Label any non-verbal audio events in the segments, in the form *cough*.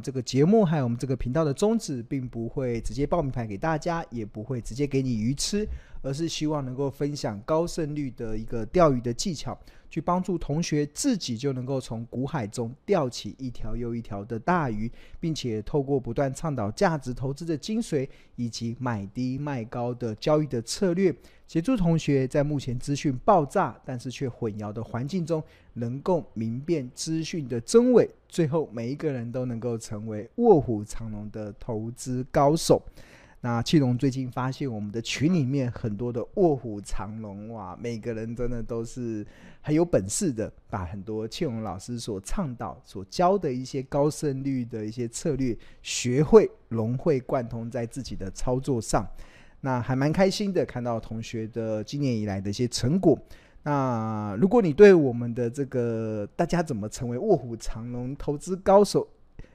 这个节目还有我们这个频道的宗旨，并不会直接报名牌给大家，也不会直接给你鱼吃，而是希望能够分享高胜率的一个钓鱼的技巧。去帮助同学自己就能够从股海中钓起一条又一条的大鱼，并且透过不断倡导价值投资的精髓，以及买低卖高的交易的策略，协助同学在目前资讯爆炸但是却混淆的环境中，能够明辨资讯的真伪，最后每一个人都能够成为卧虎藏龙的投资高手。那庆龙最近发现我们的群里面很多的卧虎藏龙哇，每个人真的都是很有本事的，把很多庆龙老师所倡导、所教的一些高胜率的一些策略学会融会贯通在自己的操作上。那还蛮开心的，看到同学的今年以来的一些成果。那如果你对我们的这个大家怎么成为卧虎藏龙投资高手，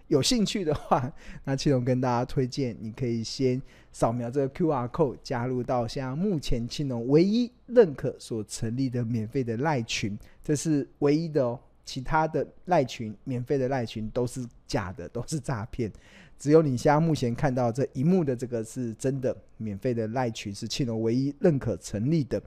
有兴趣的话，那庆龙跟大家推荐，你可以先扫描这个 QR code，加入到现在目前庆龙唯一认可所成立的免费的赖群，这是唯一的哦，其他的赖群免费的赖群都是假的，都是诈骗，只有你现在目前看到这一幕的这个是真的，免费的赖群是庆龙唯一认可成立的。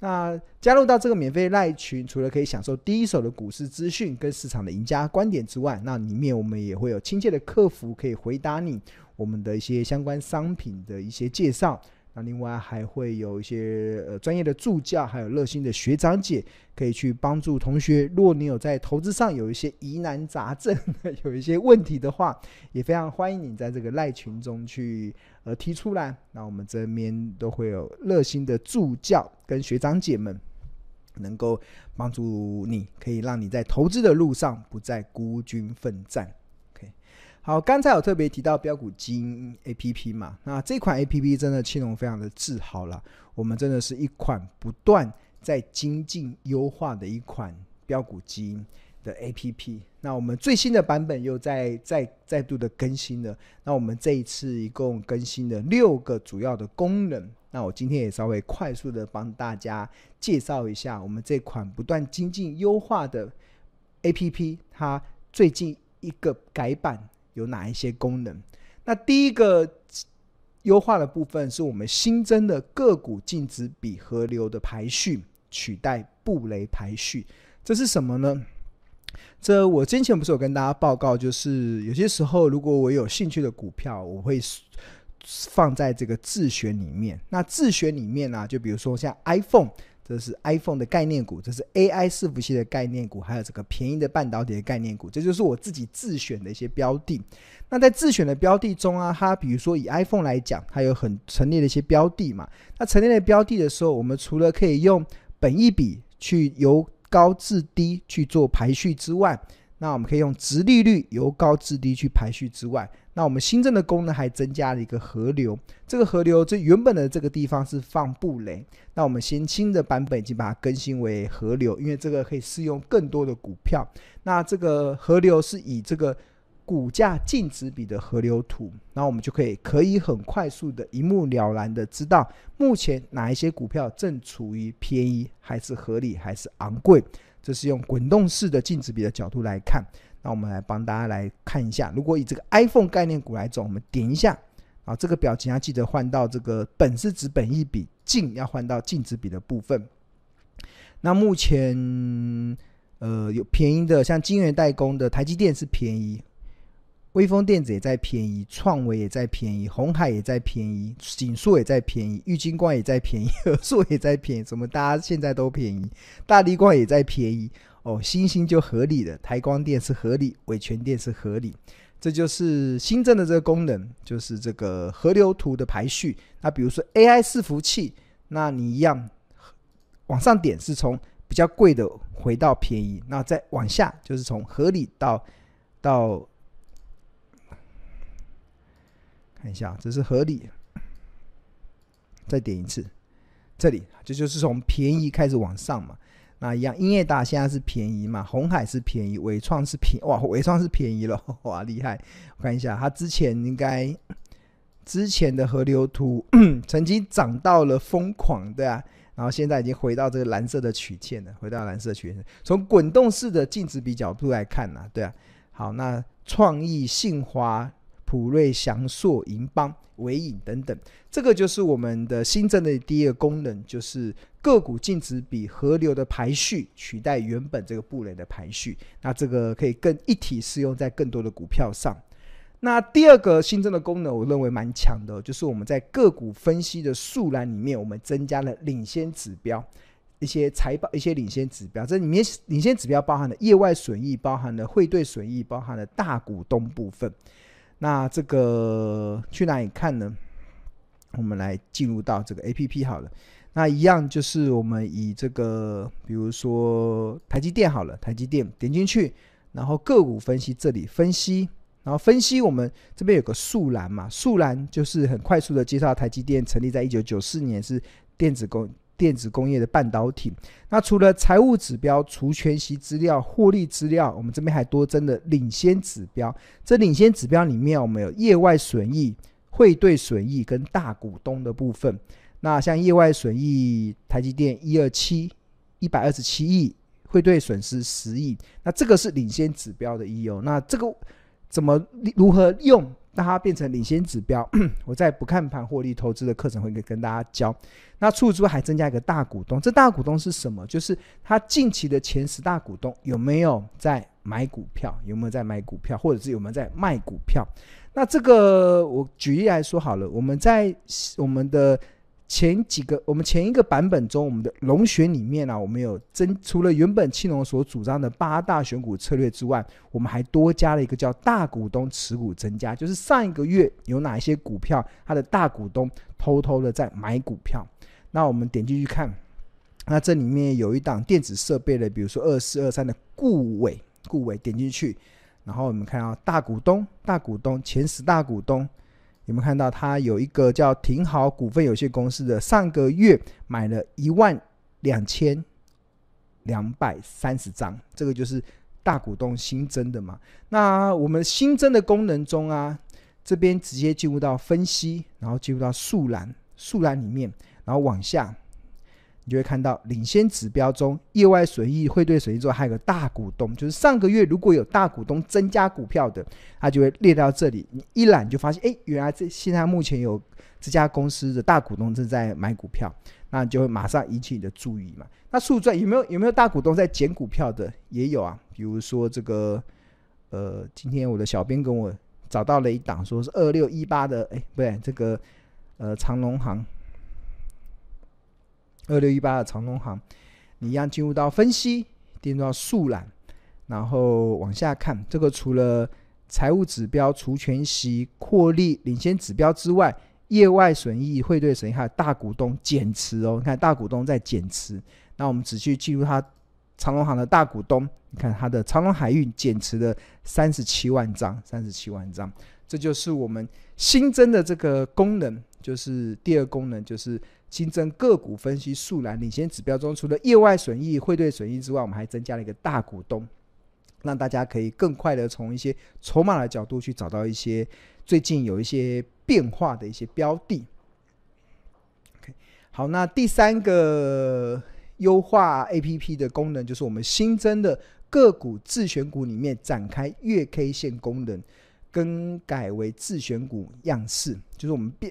那加入到这个免费赖群，除了可以享受第一手的股市资讯跟市场的赢家观点之外，那里面我们也会有亲切的客服可以回答你我们的一些相关商品的一些介绍。另外还会有一些呃专业的助教，还有热心的学长姐，可以去帮助同学。如果你有在投资上有一些疑难杂症，*laughs* 有一些问题的话，也非常欢迎你在这个赖群中去呃提出来。那我们这边都会有热心的助教跟学长姐们，能够帮助你，可以让你在投资的路上不再孤军奋战。好，刚才有特别提到标股金 A P P 嘛，那这款 A P P 真的青龙非常的自豪了。我们真的是一款不断在精进优化的一款标股金的 A P P。那我们最新的版本又在再再度的更新了。那我们这一次一共更新了六个主要的功能。那我今天也稍微快速的帮大家介绍一下我们这款不断精进优化的 A P P，它最近一个改版。有哪一些功能？那第一个优化的部分是我们新增的个股净值比河流的排序，取代布雷排序。这是什么呢？这我之前不是有跟大家报告，就是有些时候如果我有兴趣的股票，我会放在这个自选里面。那自选里面呢、就比如说像 iPhone。这是 iPhone 的概念股，这是 AI 伺服器的概念股，还有这个便宜的半导体的概念股，这就是我自己自选的一些标的。那在自选的标的中啊，它比如说以 iPhone 来讲，它有很陈列的一些标的嘛。那陈列的标的的时候，我们除了可以用本益比去由高至低去做排序之外，那我们可以用殖利率由高至低去排序之外。那我们新增的功能还增加了一个河流，这个河流这原本的这个地方是放布雷，那我们先新的版本已经把它更新为河流，因为这个可以适用更多的股票。那这个河流是以这个股价净值比的河流图，那我们就可以可以很快速的一目了然的知道目前哪一些股票正处于便宜还是合理还是昂贵，这是用滚动式的净值比的角度来看。那我们来帮大家来看一下，如果以这个 iPhone 概念股来走，我们点一下啊，这个表情要记得换到这个本是指本益比，净要换到净值比的部分。那目前呃有便宜的，像晶圆代工的台积电是便宜，威风电子也在便宜，创维也在便宜，鸿海也在便宜，景硕也在便宜，玉晶光也在便宜，和硕也在便宜，怎么大家现在都便宜？大地光也在便宜。哦，新兴就合理的，台光电是合理，伟全电是合理，这就是新增的这个功能，就是这个河流图的排序。那比如说 AI 伺服器，那你一样往上点是从比较贵的回到便宜，那再往下就是从合理到到，看一下，这是合理，再点一次，这里这就是从便宜开始往上嘛。那一样，英业达现在是便宜嘛？红海是便宜，伟创是便宜，哇，伟创是便宜了，*laughs* 哇，厉害！我看一下，它之前应该之前的河流图 *coughs* 曾经涨到了疯狂，对啊，然后现在已经回到这个蓝色的曲线了，回到蓝色曲线。从滚动式的净值比角度来看呢、啊，对啊，好，那创意、信华、普瑞、祥硕、银邦、纬颖等等，这个就是我们的新增的第一个功能，就是个股净值比河流的排序取代原本这个布雷的排序。那这个可以更一体适用在更多的股票上。那第二个新增的功能，我认为蛮强的，就是我们在个股分析的树栏里面，我们增加了领先指标。一些财报，一些领先指标，这里面领先指标包含了业外损益，包含了汇兑损益，包含了大股东部分。那这个去哪里看呢？我们来进入到这个 APP 好了。那一样就是我们以这个，比如说台积电好了，台积电点进去，然后个股分析这里分析，然后分析我们这边有个树栏嘛，树栏就是很快速的介绍台积电成立在一九九四年，是电子工。电子工业的半导体，那除了财务指标、除权息资料、获利资料，我们这边还多增了领先指标。这领先指标里面，我们有业外损益、汇兑损益跟大股东的部分。那像业外损益，台积电一二七一百二十七亿，汇兑损失十亿。那这个是领先指标的意义哦。那这个怎么如何用？让它变成领先指标，*clears throat* 我在不看盘获利投资的课程会跟跟大家教。那除此之外还增加一个大股东，这大股东是什么？就是他近期的前十大股东有没有在买股票，有没有在买股票，或者是有没有在卖股票？那这个我举例来说好了，我们在我们的。前几个，我们前一个版本中，我们的龙选里面呢、我们有增除了原本青龙所主张的八大选股策略之外，我们还多加了一个叫大股东持股增加，就是上一个月有哪一些股票，它的大股东偷偷的在买股票。那我们点进去看，那这里面有一档电子设备的，比如说二四二三的顾伟，顾伟点进去，然后我们看到大股东，大股东前十大股东。有没有看到它有一个叫挺好股份有限公司的，上个月买了一万两千两百三十张，这个就是大股东新增的嘛？那我们新增的功能中啊，这边直接进入到分析，然后进入到树栏，树栏里面，然后往下。你就会看到领先指标中意外损益、汇兑损益之外，还有个大股东，就是上个月如果有大股东增加股票的，它就会列到这里。你一览就发现，哎，原来这现在目前有这家公司的大股东正在买股票，那就会马上引起你的注意嘛。那速赚有没有有没有大股东在减股票的？也有啊，比如说这个，呃，今天我的小编跟我找到了一档，说是二六一八的，哎，不对，这个呃长荣航。二六一八的长隆行，你一样进入到分析，进入到速览，然后往下看。这个除了财务指标、除权息、获利领先指标之外，业外损益、汇兑损益还有大股东减持哦。你看大股东在减持，那我们只去记录它长隆行的大股东，你看它的长隆海运减持了三十七万张，三十七万张。这就是我们新增的这个功能，就是第二功能就是。新增个股分析树栏领先指标中，除了业外损益、汇兑损益之外，我们还增加了一个大股东，让大家可以更快的从一些筹码的角度去找到一些最近有一些变化的一些标的。OK，好，那第三个优化 APP 的功能就是我们新增的个股自选股里面展开月 K 线功能，更改为自选股样式，就是我们变。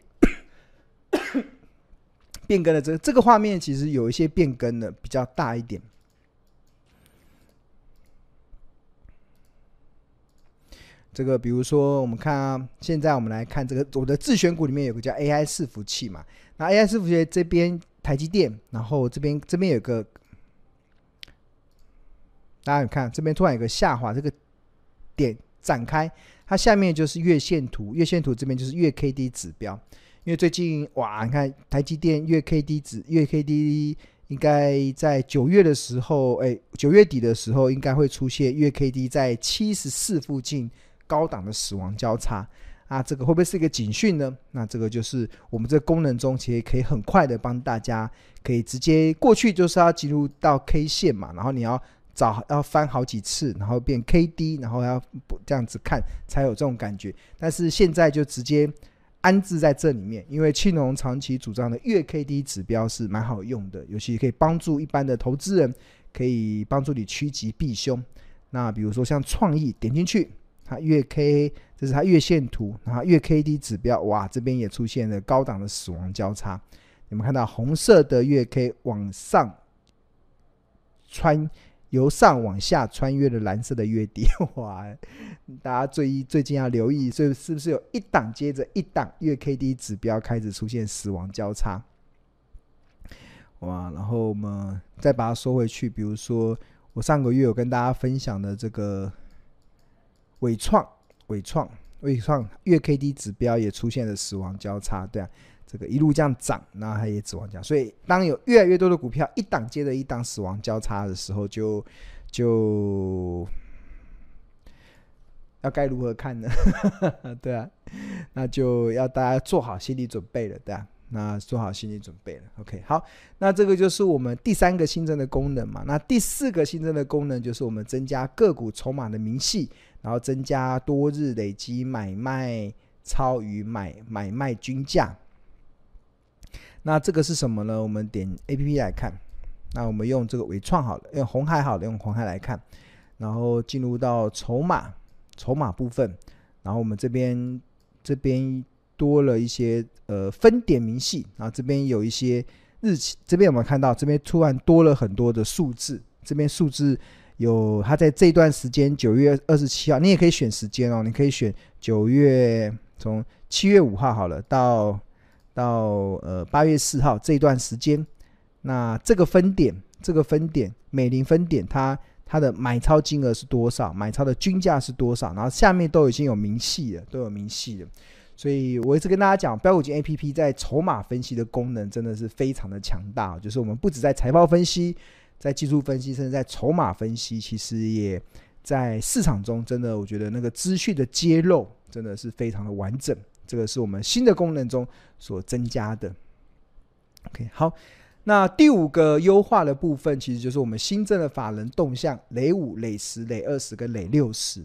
变更了这个这个画面，其实有一些变更的比较大一点。这个比如说，我们看啊，现在我们来看这个我的自选股里面有个叫 AI 伺服器嘛，那 AI 伺服器这边台积电，然后这边这边有个，大家有看这边突然有个下滑，这个点展开，它下面就是月线图，月线图这边就是月 K D 指标。因为最近哇，你看台积电月 K D 值，月 K D 应该在九月的时候，哎，九月底的时候应该会出现月 K D 在七十四附近高档的死亡交叉啊，这个会不会是一个警讯呢？那这个就是我们这个功能中其实可以很快的帮大家可以直接过去就是要进入到 K 线嘛，然后你要找要翻好几次，然后变 K D，然后要这样子看才有这种感觉，但是现在就直接。安置在这里面，因为庆隆长期主张的月 K D 指标是蛮好用的，尤其可以帮助一般的投资人，可以帮助你趋吉避凶。那比如说像创意，点进去，它月 K，这是它月线图，然后月 K D 指标，哇，这边也出现了高档的死亡交叉。你们看到红色的月 K 往上穿，由上往下穿越了蓝色的月底，*laughs* 哇！大家最最近要留意，所以是不是有一档接着一档月 K D 指标开始出现死亡交叉？哇！然后我们再把它收回去，比如说我上个月有跟大家分享的这个伟创，伟创，伟创月 K D 指标也出现了死亡交叉，对啊。这个一路这样涨，那它也死亡交叉，所以当有越来越多的股票一档接着一档死亡交叉的时候就，就要该如何看呢？*laughs* 对啊，那就要大家做好心理准备了，对啊，那做好心理准备了。OK，好，那这个就是我们第三个新增的功能嘛。那第四个新增的功能就是我们增加个股筹码的明细，然后增加多日累积买卖超与买买卖均价。那这个是什么呢？我们点 A P P 来看。那我们用这个纬创好了，用红海好了，用红海来看。然后进入到筹码，筹码部分。然后我们这边这边多了一些呃分点明细。然后这边有一些日期，这边有没有看到？这边突然多了很多的数字。这边数字有它在这段时间九月二十七号，你也可以选时间哦。你可以选九月从七月五号好了到。到呃八月四号这段时间，那这个分点，这个分点美林分点，它它的买超金额是多少？买超的均价是多少？然后下面都已经有明细了，都有明细了。所以我一直跟大家讲，标股金 A P P 在筹码分析的功能真的是非常的强大。就是我们不止在财报分析，在技术分析，甚至在筹码分析，其实也在市场中真的，我觉得那个资讯的揭露真的是非常的完整。这个是我们新的功能中所增加的。OK，好，那第五个优化的部分，其实就是我们新增的法人动向，累五、累十、累二十跟累六十。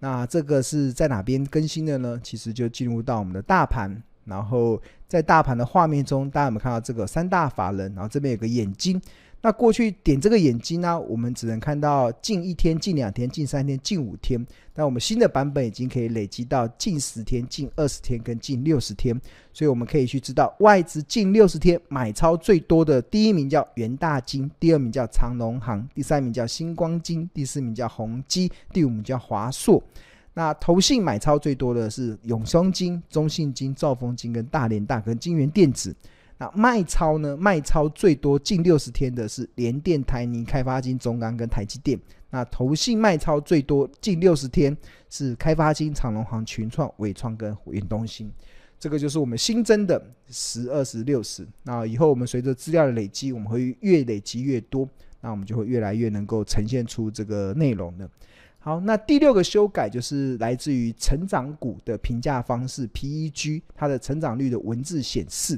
那这个是在哪边更新的呢？其实就进入到我们的大盘，然后在大盘的画面中，大家有没有看到这个三大法人？然后这边有个眼睛。那过去点这个眼睛呢，我们只能看到近一天、近两天、近三天、近五天。那我们新的版本已经可以累积到近十天、近二十天跟近六十天，所以我们可以去知道外资近六十天买超最多的第一名叫元大金，第二名叫长荣航，第三名叫星光金，第四名叫宏基，第五名叫华硕。那投信买超最多的是永松金、中信金、兆丰金跟大连大跟金源电子。那卖超呢？卖超最多近六十天的是联电、台泥、开发金、中钢跟台积电。那投信卖超最多近六十天是开发金、长荣行、群创、伟创跟远东新。这个就是我们新增的十、二十、六十。那以后我们随着资料的累积，我们会越累积越多，那我们就会越来越能够呈现出这个内容的。好，那第六个修改就是来自于成长股的评价方式 PEG，它的成长率的文字显示。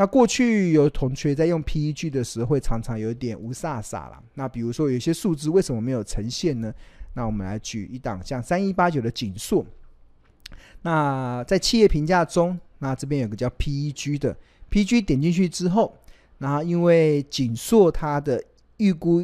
那过去有同学在用 PEG 的时候，会常常有点无煞煞啦。那比如说有些数字为什么没有呈现呢？那我们来举一档，像三一八九的景硕。那在企业评价中，那这边有个叫 PEG 的，PEG 点进去之后，那因为景硕它的预估。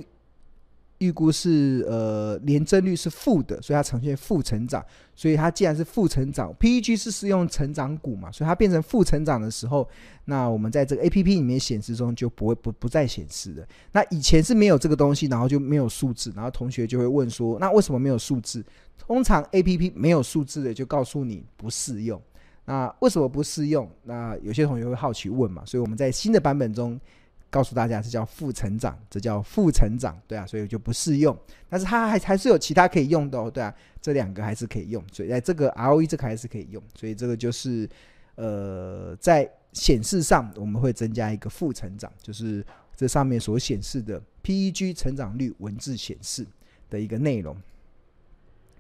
预估是呃年增率是负的，所以它呈现负成长。所以它既然是负成长，PEG 是适用成长股嘛，所以它变成负成长的时候，那我们在这个 APP 里面显示中就不会不不再显示的。那以前是没有这个东西，然后就没有数字，然后同学就会问说，那为什么没有数字？通常 APP 没有数字的就告诉你不适用。那为什么不适用？那有些同学会好奇问嘛，所以我们在新的版本中。告诉大家，这叫负成长，这叫负成长，对啊，所以就不适用。但是它还还是有其他可以用的哦，对啊，这两个还是可以用。所以在这个 ROE 这个还是可以用。所以这个就是呃，在显示上我们会增加一个负成长，就是这上面所显示的 PEG 成长率文字显示的一个内容，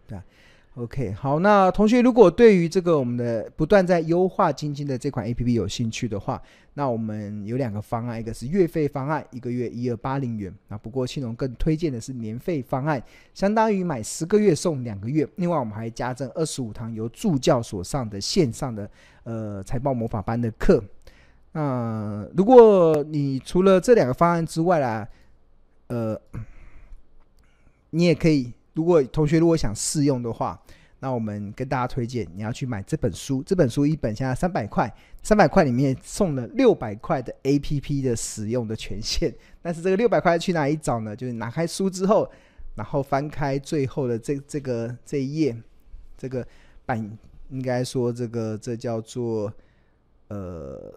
对啊。OK，好，那同学如果对于这个我们的不断在优化精进的这款 APP 有兴趣的话，那我们有两个方案，一个是月费方案，一个月一二八零元。那不过庆隆更推荐的是年费方案，相当于买十个月送两个月。另外我们还加赠二十五堂由助教所上的线上的呃财报魔法班的课。那如果你除了这两个方案之外啦，呃，你也可以。如果同学如果想试用的话，那我们跟大家推荐你要去买这本书。这本书一本现在三百块，三百块里面送了六百块的 APP 的使用的权限。但是这个六百块去哪里找呢？就是拿开书之后，然后翻开最后的这这个这一页，这个版应该说这个这叫做呃。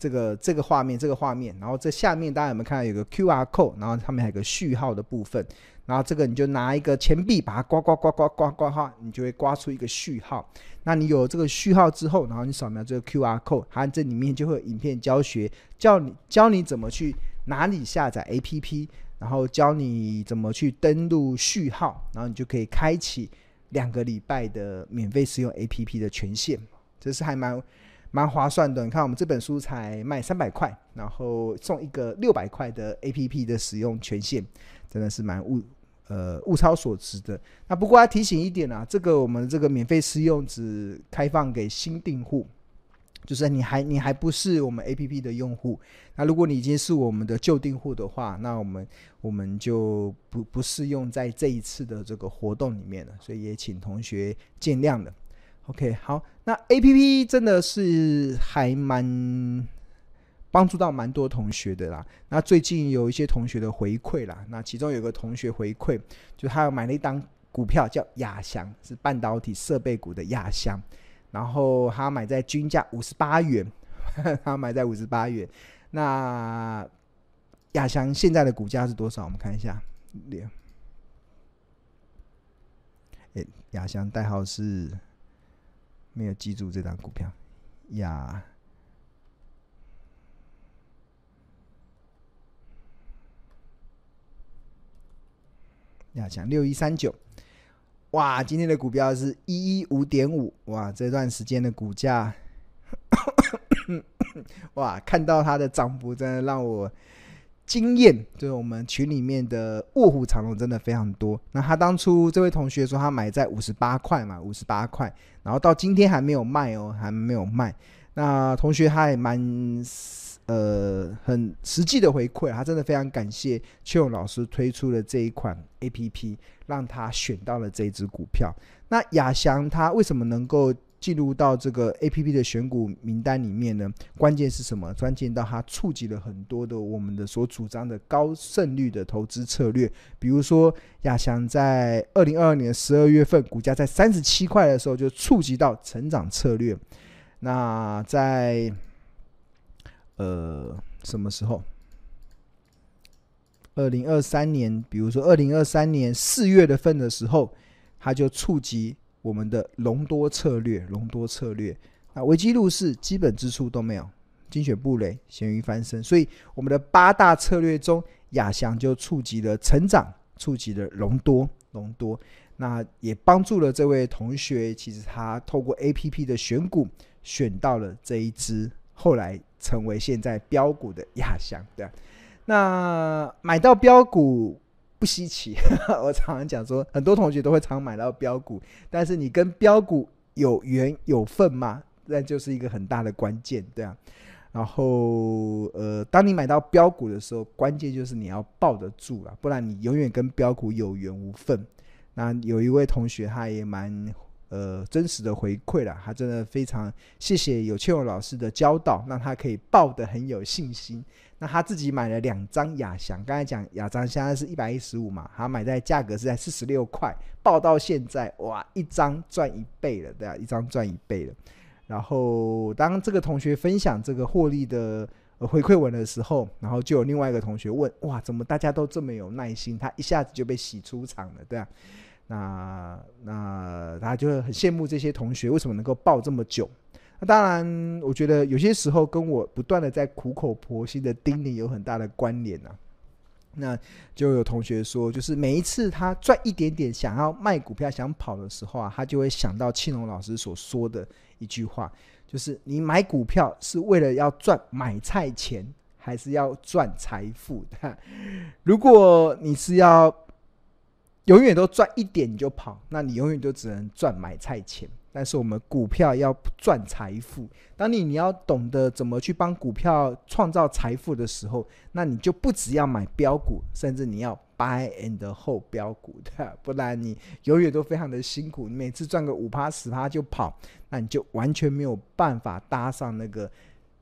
这个这个画面，这个画面，然后这下面大家有没有看到有个 QR code，然后上面还有个序号的部分，然后这个你就拿一个钱币把它刮刮刮刮刮刮哈，你就会刮出一个序号。那你有这个序号之后，然后你扫描这个 QR code，它这里面就会有影片教学，教你教你怎么去哪里下载 APP，然后教你怎么去登录序号，然后你就可以开启两个礼拜的免费使用 APP 的权限，这是还蛮。蛮划算的，你看我们这本书才卖三百块，然后送一个六百块的 APP 的使用权限，真的是蛮物呃物超所值的。那不过要提醒一点啊，这个我们这个免费试用只开放给新订户，就是你还你还不是我们 APP 的用户。那如果你已经是我们的旧订户的话，那我们我们就不不适用在这一次的这个活动里面了，所以也请同学见谅了。OK，好，那 APP 真的是还蛮帮助到蛮多同学的啦。那最近有一些同学的回馈啦，那其中有个同学回馈，就他买了一档股票叫亚翔，是半导体设备股的亚翔，然后他买在均价五十八元，*laughs* 他买在五十八元。那亚翔现在的股价是多少？我们看一下，两。哎，亚翔代号是。没有记住这张股票，亚亚翔六一三九，哇，今天的股票是一一五点五，哇，这段时间的股价，*coughs* 哇，看到它的涨幅，真的让我。经验就是我们群里面的卧虎藏龙真的非常多。那他当初这位同学说他买在五十八块嘛，五十八块，然后到今天还没有卖哦，还没有卖。那同学他也蛮呃很实际的回馈，他真的非常感谢邱勇老师推出的这一款 APP，让他选到了这一支股票。那亚翔他为什么能够？进入到这个 APP 的选股名单里面呢，关键是什么？关键到它触及了很多的我们的所主张的高胜率的投资策略，比如说亚翔在二零二二年十二月份股价在三十七块的时候就触及到成长策略。那在呃什么时候？二零二三年，比如说二零二三年四月的份的时候，它就触及。我们的隆多策略，隆多策略，啊，危机入市，基本支出都没有，精选布雷，咸鱼翻身，所以我们的八大策略中，亚翔就触及了成长，触及了隆多，隆多，那也帮助了这位同学，其实他透过 APP 的选股，选到了这一支，后来成为现在标股的亚翔，对，那买到标股。不稀奇，*laughs* 我常常讲说，很多同学都会常买到标股，但是你跟标股有缘有份吗？那就是一个很大的关键，对啊。然后，呃，当你买到标股的时候，关键就是你要抱得住了，不然你永远跟标股有缘无份。那有一位同学，他也蛮呃真实的回馈了，他真的非常谢谢有倩友老师的教导，让他可以抱得很有信心。那他自己买了两张亚翔，刚才讲亚翔现在是一百一十五嘛，他买在价格是在四十六块，报到现在哇，一张赚一倍了，对啊，一张赚一倍了。然后当这个同学分享这个获利的回馈文的时候，然后就有另外一个同学问，哇，怎么大家都这么有耐心？他一下子就被洗出场了，对啊。那那他就很羡慕这些同学为什么能够报这么久。那当然，我觉得有些时候跟我不断的在苦口婆心的叮咛有很大的关联啊。那就有同学说，就是每一次他赚一点点，想要卖股票、想跑的时候啊，他就会想到庆隆老师所说的一句话，就是你买股票是为了要赚买菜钱，还是要赚财富的？*laughs* 如果你是要永远都赚一点你就跑，那你永远都只能赚买菜钱。但是我们股票要赚财富。当你你要懂得怎么去帮股票创造财富的时候，那你就不只要买标股，甚至你要 buy and hold 标股，对吧？不然你永远都非常的辛苦。你每次赚个五趴十趴就跑，那你就完全没有办法搭上那个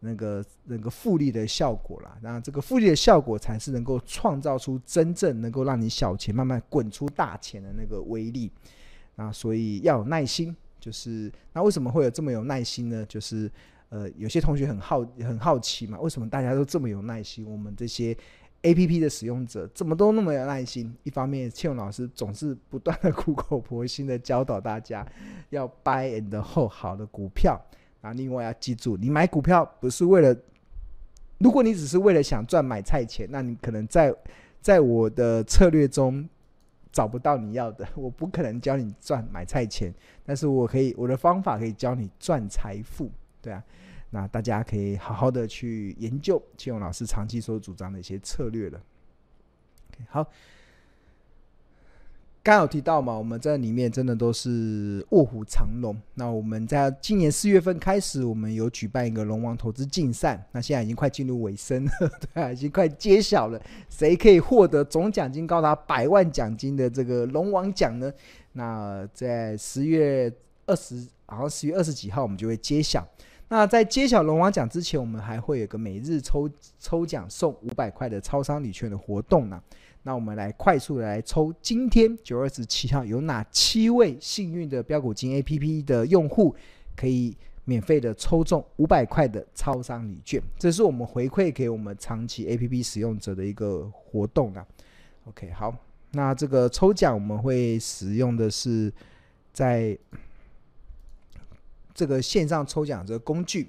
那个那个复利的效果了。那这个复利的效果才是能够创造出真正能够让你小钱慢慢滚出大钱的那个威力。啊，所以要有耐心。就是那为什么会有这么有耐心呢？就是呃，有些同学很好很好奇嘛，为什么大家都这么有耐心？我们这些 APP 的使用者怎么都那么有耐心？一方面，庆老师总是不断的苦口婆心的教导大家要 buy and hold 好的股票。啊，另外要记住，你买股票不是为了，如果你只是为了想赚买菜钱，那你可能在在我的策略中。找不到你要的，*laughs* 我不可能教你赚买菜钱，但是我可以，我的方法可以教你赚财富，对啊，那大家可以好好的去研究庆荣老师长期所主张的一些策略了。好。刚有提到嘛，我们这里面真的都是卧虎藏龙。那我们在今年四月份开始，我们有举办一个龙王投资竞赛。那现在已经快进入尾声了，对啊，已经快揭晓了，谁可以获得总奖金高达百万奖金的这个龙王奖呢？那在十月二十，好像十月二十几号，我们就会揭晓。那在揭晓龙王奖之前，我们还会有个每日抽抽奖送五百块的超商礼券的活动呢。那我们来快速的来抽，今天九月二十七号有哪七位幸运的标股金 APP 的用户可以免费的抽中五百块的超商礼券？这是我们回馈给我们长期 APP 使用者的一个活动啊。OK，好，那这个抽奖我们会使用的是在这个线上抽奖这个工具。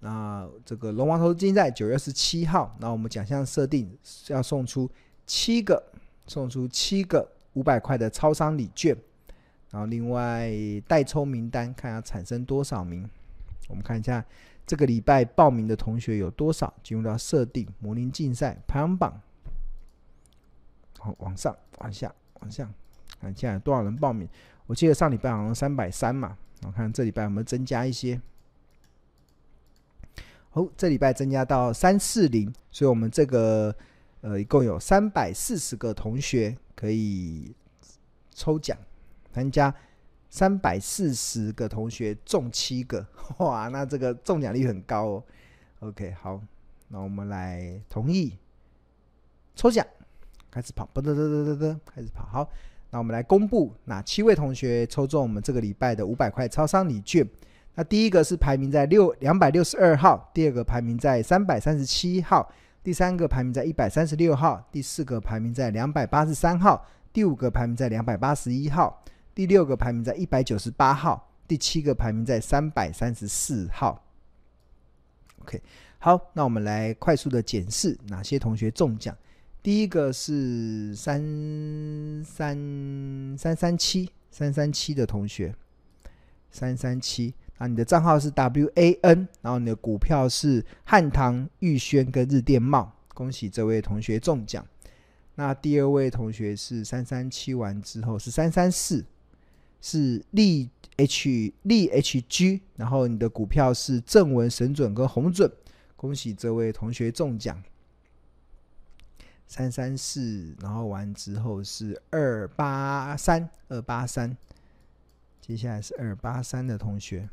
那这个龙王投资金在九月二十七号，那我们奖项设定是要送出。七个送出七个五百块的超商礼券，然后另外代抽名单看要产生多少名，我们看一下这个礼拜报名的同学有多少，进入到设定模拟竞赛排行榜，好，往上往下往下看现在有多少人报名？我记得上礼拜好像三百三嘛，我看这礼拜有没有增加一些？好，这礼拜增加到三四零，所以我们这个。呃，一共有三百四十个同学可以抽奖参加，三百四十个同学中七个，哇，那这个中奖率很高哦。OK，好，那我们来同意抽奖，开始跑，哒哒哒哒哒哒，开始跑。好，那我们来公布哪七位同学抽中我们这个礼拜的五百块超商礼券。那第一个是排名在六两百六十二号，第二个排名在三百三十七号。第三个排名在一百三十六号，第四个排名在两百八十三号，第五个排名在两百八十一号，第六个排名在一百九十八号，第七个排名在三百三十四号。OK，好，那我们来快速的检视哪些同学中奖。第一个是三三三三七三三七的同学，三三七。啊，你的账号是 WAN，然后你的股票是汉唐、玉轩跟日电贸，恭喜这位同学中奖。那第二位同学是三三七完之后是三三四，是利 H 利 HG，然后你的股票是正文、神准跟红准，恭喜这位同学中奖。三三四，然后完之后是二八三二八三，接下来是二八三的同学。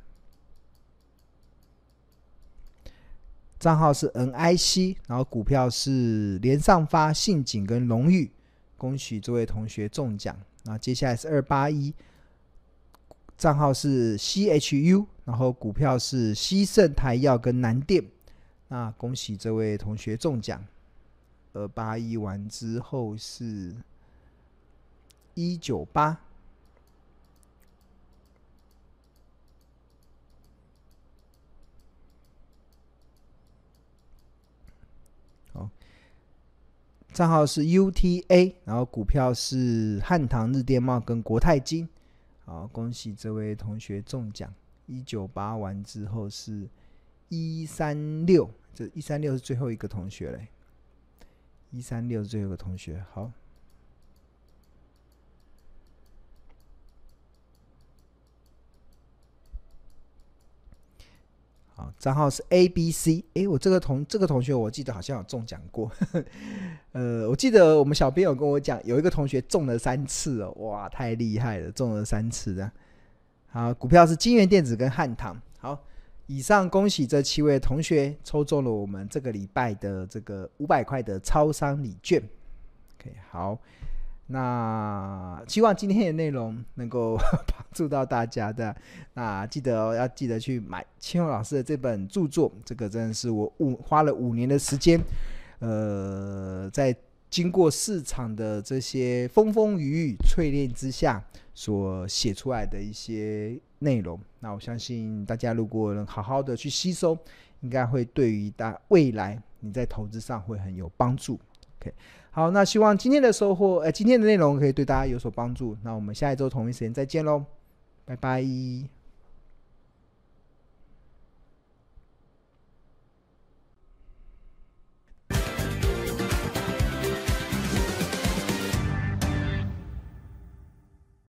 账号是 NIC，然后股票是联上发、信景跟荣誉，恭喜这位同学中奖。那接下来是二八一，账号是 CHU，然后股票是西盛台药跟南电，那恭喜这位同学中奖。二八一完之后是一九八。账号是 UTA，然后股票是汉唐、日电贸跟国泰金。好，恭喜这位同学中奖。一九八完之后是一三六，这一三六是最后一个同学嘞。一三六最后一个同学，好。好，账号是 A B C。诶，我这个同这个同学，我记得好像有中奖过。*laughs* 呃，我记得我们小编有跟我讲，有一个同学中了三次哦，哇，太厉害了，中了三次的。好，股票是金元电子跟汉唐。好，以上恭喜这七位同学抽中了我们这个礼拜的这个五百块的超商礼券。OK，好。那希望今天的内容能够 *laughs* 帮助到大家的。那记得、哦、要记得去买钦荣老师的这本著作，这个真的是我五花了五年的时间，呃，在经过市场的这些风风雨雨淬炼之下所写出来的一些内容。那我相信大家如果能好好的去吸收，应该会对于大未来你在投资上会很有帮助。OK。好，那希望今天的收获，呃，今天的内容可以对大家有所帮助。那我们下一周同一时间再见喽，拜拜。